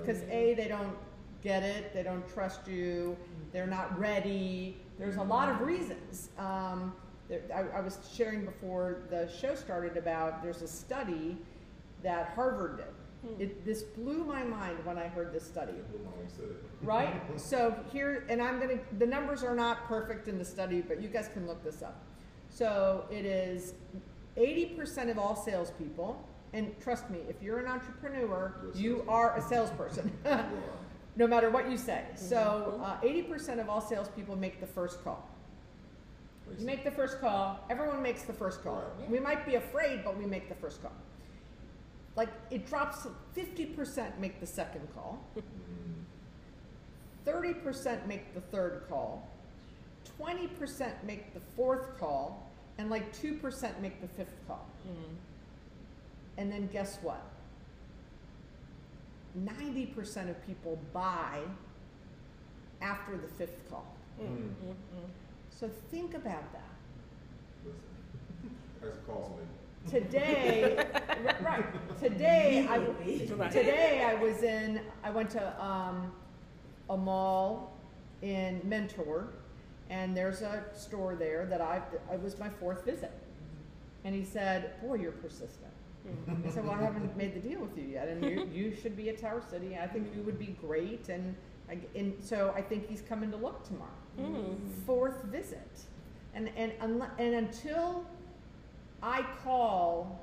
because A, they don't get it, they don't trust you, they're not ready. There's a lot of reasons. Um, there, I, I was sharing before the show started about there's a study that Harvard did. It, this blew my mind when I heard this study Blue Mama said it. right? So here, and I'm gonna, the numbers are not perfect in the study, but you guys can look this up. So it is eighty percent of all salespeople, and trust me, if you're an entrepreneur, You're a you salesperson. are a salesperson, no matter what you say. So uh, eighty percent of all salespeople make the first call. Makes You make the first call. Everyone makes the first call. Right. We might be afraid, but we make the first call. Like it drops. Fifty percent make the second call. Mm. Thirty percent make the third call. Twenty percent make the fourth call, and like two percent make the fifth call. And then guess what? Ninety percent of people buy after the fifth call. Mm. So think about that. Listen. That's a me. today right, right today I today I was in I went to um, a mall in Mentor and there's a store there that I it was my fourth visit and he said boy you're persistent I said well I haven't made the deal with you yet and you, you should be at Tower City I think you would be great and, I, and so I think he's coming to look tomorrow Mm. fourth visit. And, and, and until I call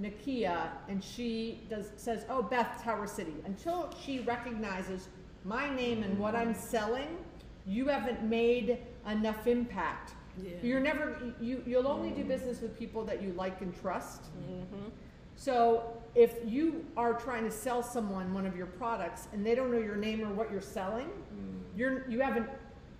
Nakia and she does, says, oh, Beth, Tower City, until she recognizes my name and what I'm selling, you haven't made enough impact. Yeah. You're never, you, you'll only do business with people that you like and trust. Mm-hmm. So if you are trying to sell someone one of your products and they don't know your name or what you're selling, Mm. you're you haven't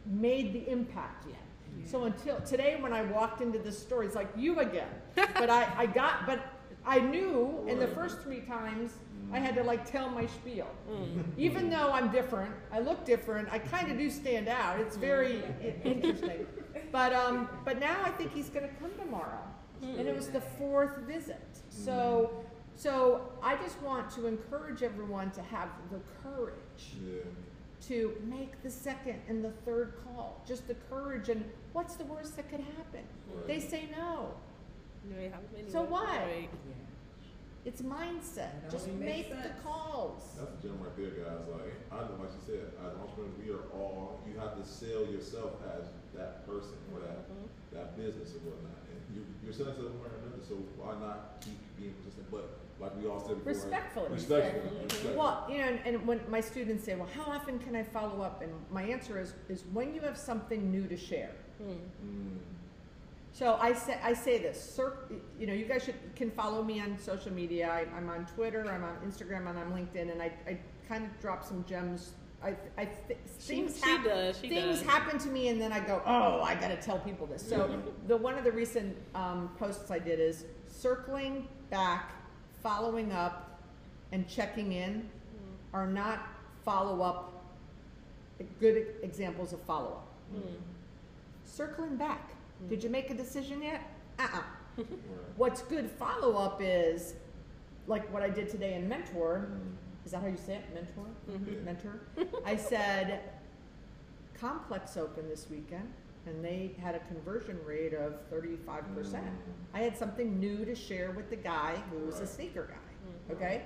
made the impact yet. So until today, when I walked into this store, it's like you again. but I, I got, but I knew in the first three times I had to like tell my spiel. Mm. Even though I'm different, I look different. I kind of do stand out. It's very interesting. But um, but now I think he's going to come tomorrow, and it was the fourth visit. So so I just want to encourage everyone to have the courage Yeah. To make the second and the third call. Just the courage, and what's the worst that could happen? Right. They say no. You have So more. what? Right. It's mindset. That Just make makes the calls. That's a gem right there, guys. Like I know, like you said, as entrepreneurs, we are all. You have to sell yourself as that person or that Mhm. that business or whatnot, and you, you're selling to one another. So why not keep being persistent? But like we all said before, Respectfully. respectfully, respectfully. Well, you know, and, and when my students say, "Well, how often can I follow up?" and my answer is, is when you have something new to share. Mm. Mm. So I say I say this, cir- you know, you guys should can follow me on social media. I, I'm on Twitter, I'm on Instagram, and I'm LinkedIn, and I, I kind of drop some gems. I, I th- She, things she hap- does. She things does. happen to me, and then I go, oh, I got to tell people this. So the one of the recent um, posts I did is circling back, following up, and checking in are not follow up. Good examples of follow up. Mm. Circling back. Did you make a decision yet? Uh-uh. Right. What's good follow up is like what I did today in Mentor. Mm. Is that how you say it? Mentor? Mhm. Mentor? I said, Complex open this weekend and they had a conversion rate of 35%. Mm. I had something new to share with the guy who was a sneaker guy. Mhm. Okay?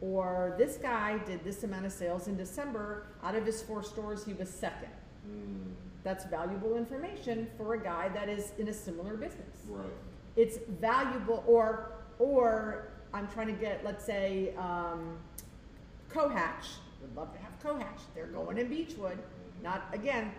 Or this guy did this amount of sales in December. Out of his four stores, he was second. Mm. That's valuable information for a guy that is in a similar business Right. it's valuable or or I'm trying to get let's say um, Cohatch would love to have Cohatch they're going in Beachwood not again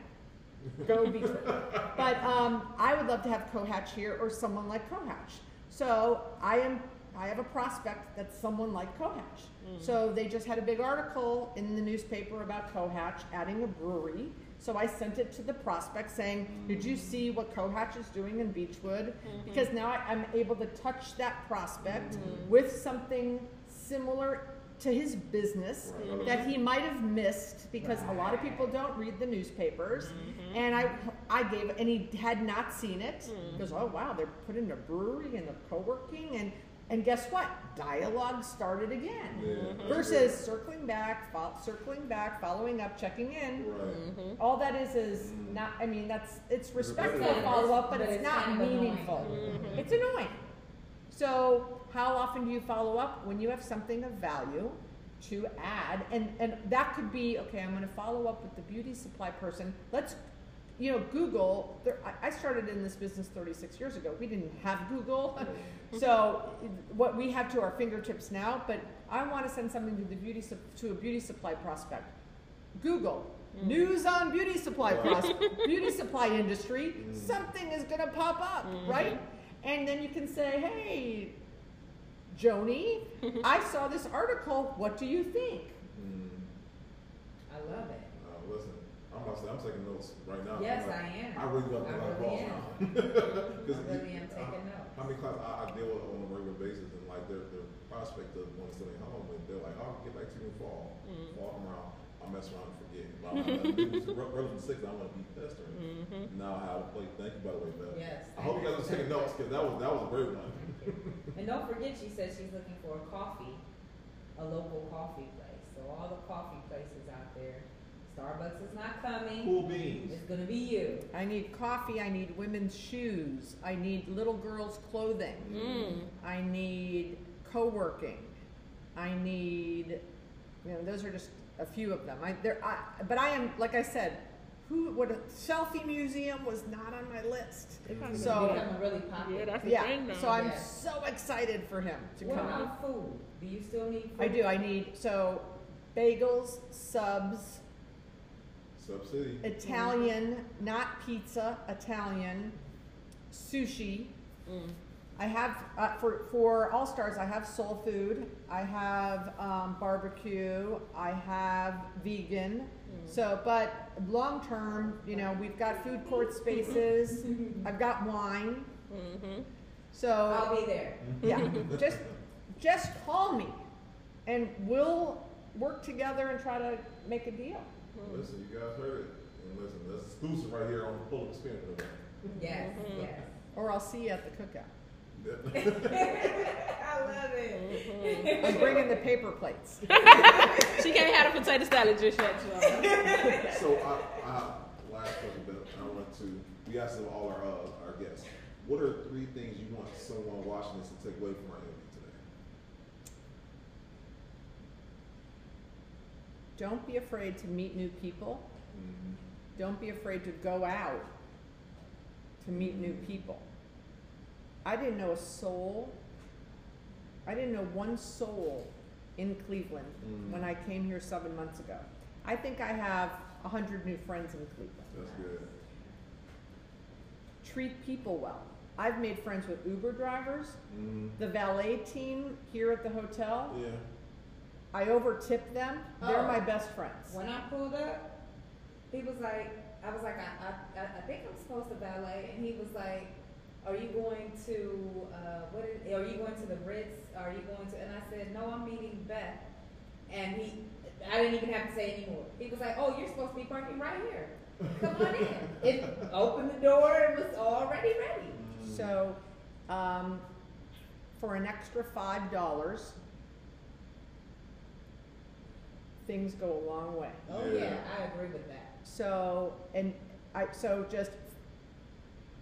go Beachwood but um, I would love to have Cohatch here or someone like Cohatch so I am I have a prospect that's someone like Cohatch hmm. so they just had a big article in the newspaper about Cohatch adding a brewery. So I sent it to the prospect saying, "Did you see what Cohatch is doing in Beachwood?" Mm-hmm. Because now I, I'm able to touch that prospect mm-hmm. with something similar to his business Right. that he might have missed because a lot of people don't read the newspapers. And I, I gave, and he had not seen it. He goes, "Oh wow, they're putting a brewery and a co-working," and And guess what? Dialogue started again. Yeah. Versus circling back, fol- circling back, following up, checking in. Right. Mhm. All that is is not. I mean, that's it's It's respectful follow up, but, But it's, it's not kind of annoying. meaningful. Mhm. It's annoying. So, how often do you follow up when you have something of value to add? And and that could be okay. I'm going to follow up with the beauty supply person. Let's, you know, Google. There, I, started in this business 36 years ago. We didn't have Google, so what we have to our fingertips now. But I want to send something to the beauty to a beauty supply prospect. Google. News on beauty supply pros- beauty supply industry. Mm. Something is going to pop up, Mhm. right? And then you can say, "Hey, Joni, I saw this article. What do you think?" Mm. I love it. Uh, listen, I'm about to say, I'm taking notes right now. Yes, I'm like, I am. I really got I a lot of really calls am. now. I 'Cause really am taking notes. How many clients I, I deal with on a regular basis, and like their their prospect of wanting to stay home, and they're like, "Oh, I'll get back to you in fall." Mm. Fall come around, I mess around and forget. But I'm relative six, I want to be pestering. Mhm. Now I have a plate. Thank you, by the way, Beth. Yes. I hope you guys are taking notes because that was that was a great one. And don't forget, she says she's looking for a coffee, a local coffee place. So all the coffee places out there, Starbucks is not coming. Cool beans. It's gonna be you. I need coffee. I need women's shoes. I need little girls' clothing. Mm. I need co-working. I need, you know, those are just a few of them. I there, I, but I am like I said, who would a selfie museum was not on my list. It's So- becoming really popular. Yeah, that's Yeah, thing now. so I'm Yeah. so excited for him to What come. about food? Do you still need food? I do. I need so bagels, subs, Sub City, Italian, not pizza, Italian, sushi. Mm. I have uh, for for All Stars. I have soul food. I have um, barbecue. I have vegan. So, but long term, you know, we've got food court spaces. I've got wine. Mhm. So I'll be there. yeah, just just call me, and we'll work together and try to make a deal. Listen, you guys heard it. And listen, that's exclusive right here on the Pull Up Experience. Yes, yes. Or I'll see you at the cookout. I love it. I'm bringing the paper plates. She can't have a potato salad just yet, y'all. So I, I last question, but I want to. We asked all our uh, our guests. What are three things you want someone watching this to take away from our interview today? Don't be afraid to meet new people. Mm-hmm. Don't be afraid to go out to meet new people. I didn't know a soul. I didn't know one soul in Cleveland Mm. when I came here seven months ago. I think I have a hundred new friends in Cleveland. That's good. Treat people well. I've made friends with Uber drivers, Mm-hmm. the valet team here at the hotel. Yeah. I overtip them. They're Oh. my best friends. When I pulled up, he was like, I was like, I, I, I think I'm supposed to ballet, and he was like, Are you going to, uh, what is, are you going to the Ritz? Are you going to, and I said, No, I'm meeting Beth. And he, I didn't even have to say anymore. He was like, Oh, you're supposed to be parking right here. Come on in. It opened the door, it was already ready. Mm-hmm. So, um, for an extra five dollars, things go a long way. Oh, Yeah. yeah, I agree with that. So, and I, so just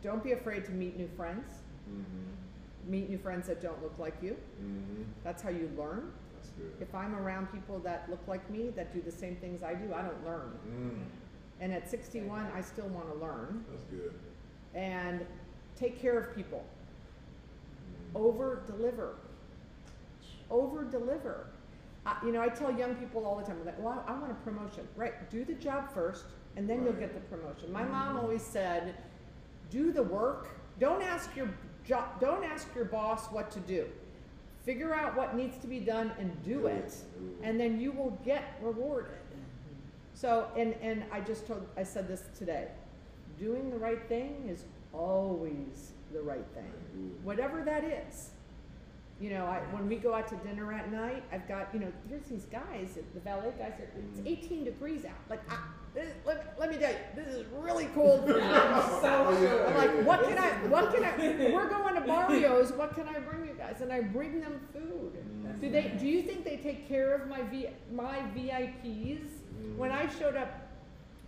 don't be afraid to meet new friends. Mm-hmm. Meet new friends that don't look like you. Mm-hmm. That's how you learn. That's good. If I'm around people that look like me, that do the same things I do, I don't learn. Mm. And at 61, I still want to learn. That's good. And take care of people. Mm. over deliver over deliver you know i tell young people all the time like well i, I want a promotion right do the job first and then you'll get the promotion my Mhm. mom always said do the work. Don't ask your job don't ask your boss what to do. Figure out what needs to be done and do it and then you will get rewarded. So and and i just told i said this today. Doing the right thing is always the right thing whatever that is. You know, I, when we go out to dinner at night, I've got, you know, there's these guys, the valet guys, it's Mhm. 18 degrees out. Like, I, this, let, let me tell you, this is really cold for me. Oh, yeah, I'm like, what can I, what can I, we're going to Barrios, what can I bring you guys? And I bring them food. Mm. Do they, do you think they take care of my V, my VIPs? When I showed up,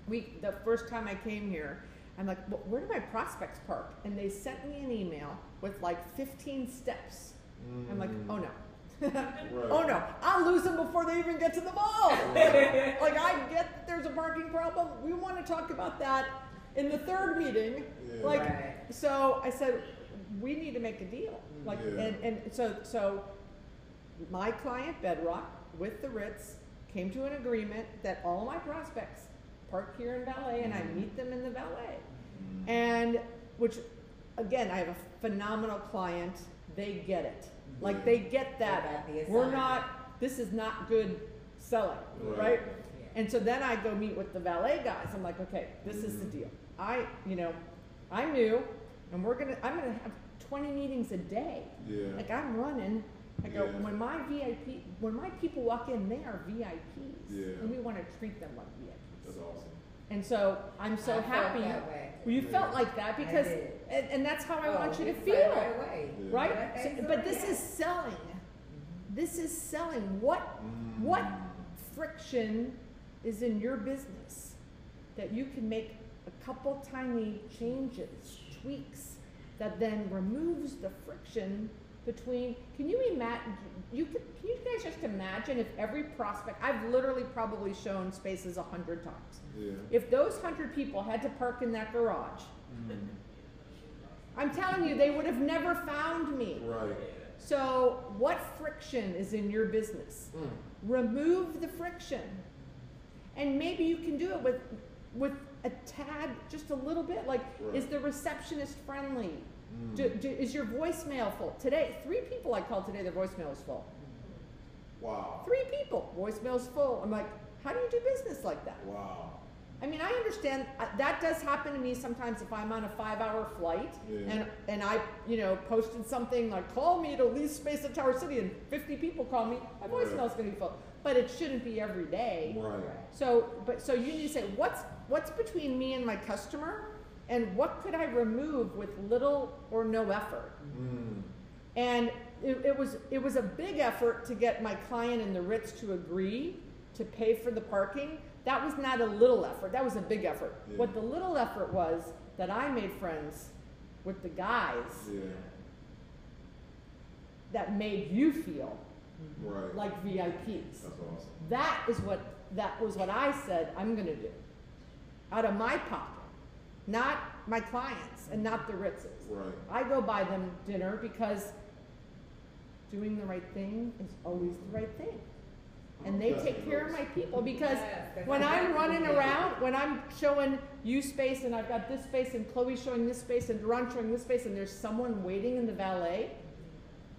we, the first time I came here, I'm like, "Well, where do my prospects park? And they sent me an email with like fifteen steps. I'm like, Mm. oh no. Right. oh no, I'll lose them before they even get to the mall. like I get that there's a parking problem. We want to talk about that in the third meeting. Yeah. Like Right. so I said we need to make a deal. Like Yeah. and, and so so my client Bedrock with the Ritz came to an agreement that all my prospects park here in valet and I Mhm. meet them in the valet. Mm. And which again I have a phenomenal client. They get it. Like they get that got the we're not this is not good selling, Right. right? Yeah. And so then I go meet with the valet guys. I'm like, okay, this is the deal. I, you know, I'm new, and we're gonna, I'm gonna have 20 meetings a day. Yeah. Like I'm running. I go, Yeah. when my VIP, when my people walk in, they are VIPs, Yeah. and we want to treat them like VIPs. That's awesome. And so I'm so I felt happy. Well, you felt like that because, and, and that's how I Oh, want you to feel, Right, away. Right? Yeah, So- but this yeah. is selling. Mm-hmm. This is selling. What Mm. what friction is in your business that you can make a couple tiny changes, tweaks, that then removes the friction between? Can you imagine? You could, can you guys just imagine if every prospect? I've literally probably shown spaces a hundred times. Yeah. If those hundred people had to park in that garage, Mm. I'm telling you, they would have never found me. Right. So, what friction is in your business? Mm. remove the friction and maybe you can do it with with a tad just a little bit like Right. is the receptionist friendly Mm. do, do, is your voicemail full today three people i called today their voicemail is full Wow. three people voicemail's full i'm like how do you do business like that Wow. I mean i understand uh, that does happen to me sometimes if i'm on a five hour flight Yeah. and and i you know posted something like call me to lease space at tower city and 50 people call me my voicemail's going to be full but it shouldn't be every day Right. so, but so you need to say what's what's between me and my customer, and what could I remove with little or no effort. Mm. And it, it was it was a big effort to get my client in the Ritz to agree to pay for the parking. That was not a little effort. That was a big effort. Yeah. What the little effort was that I made friends with the guys Yeah. that made you feel Right. like VIPs. That's awesome. That is what that was what I said I'm going to do out of my pocket, not my clients and not the Ritzes. Right. I go buy them dinner because doing the right thing is always the right thing. And they take care of my people because when I'm running it around, when I'm showing you space and I've got this space and Chloe's showing this space and Duran showing this space and there's someone waiting in the valet,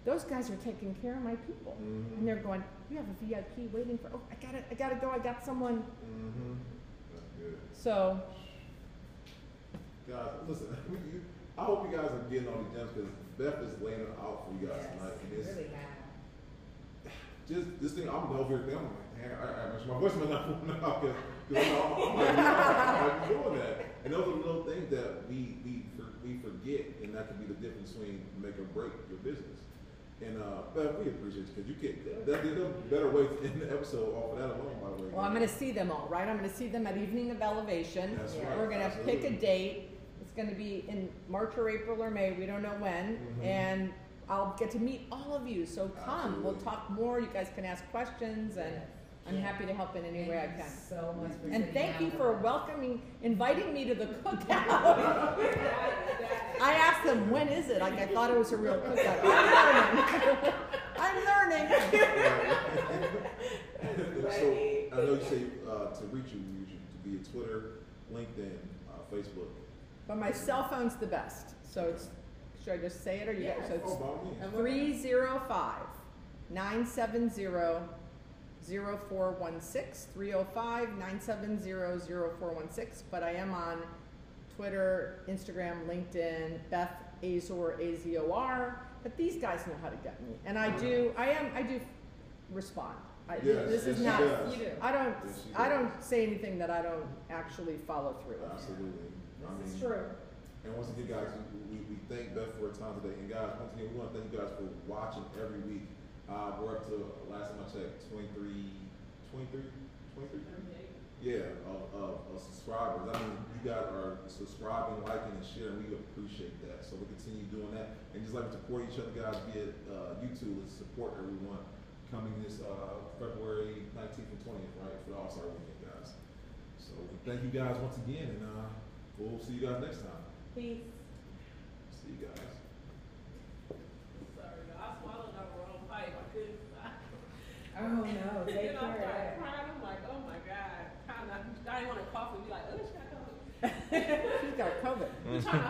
those guys are taking care of my people. Mhm. And they're going, you have a VIP waiting for, oh, I gotta, I gotta go, I got someone. Mm-hmm. So, Guys, listen, I hope you guys are getting all these gems because Beth is laying it out for you guys Yes, tonight. And it's really. Just this thing, I'm over here, I'm like, man, I, I, my voice may not come out because I'm like, I'm doing that. And those are the little things that we, we, for- we forget, and that can be the difference between make or break your business. And, uh, Beth, we appreciate you because you get, that, there's no better way to end the episode off of that alone, by the way. well, I'm gonna see them all, right? I'm gonna see them at Evening of Elevation. That's Yeah. right. We're gonna pick a date. It's gonna be in March or April or May, we don't know when. Mhm. And I'll get to meet all of you, so come, we'll talk more, you guys can ask questions, and Yes. I'm Yeah. happy to help in any Thank way I can. So much for And thank you for welcoming, inviting me to the cookout. I asked them, when is it? Like, I thought it was a real cookout. I'm learning. I'm learning. so I know you say uh, to reach you, you should be at Twitter, LinkedIn, uh, Facebook. But my cell phone's the best, so it's, should I just say it, or you, Yes. so it's Oh, by all means. And we're- Three zero five nine seven zero zero four one six. Three oh five nine seven zero zero four one six. But I am on Twitter, Instagram, LinkedIn, Beth Azor A Z O R, but these guys know how to get me, and I do. I am. I do respond. I, Yes, this is yes, she not. does. You do. I don't. Yes, she I does. don't say anything that I don't actually follow through. with. Absolutely. I This is mean, true. And once again, guys, we, we, thank Beth for her time today. And guys, once again, we want to thank you guys for watching every week. Uh, we're up to, last time I checked, 23, 23, 23? Yeah, of, of, of subscribers. I mean, you guys are subscribing, liking, and sharing. We appreciate that. So we continue doing that. And just like we support each other, guys, via uh, YouTube, let's support everyone coming this uh, February 19th and 20th, right, for the All Star Weekend, guys. So we thank you guys once again, and uh, we'll see you guys next time. Peace. See you guys. Sorry, y'all. I swallowed that wrong pipe. I couldn't. stop. Oh no, take Then I care started crying. I'm like, oh my god. Kind of. I didn't want to cough and be like, oh, she got COVID. She's got COVID. I'm trying to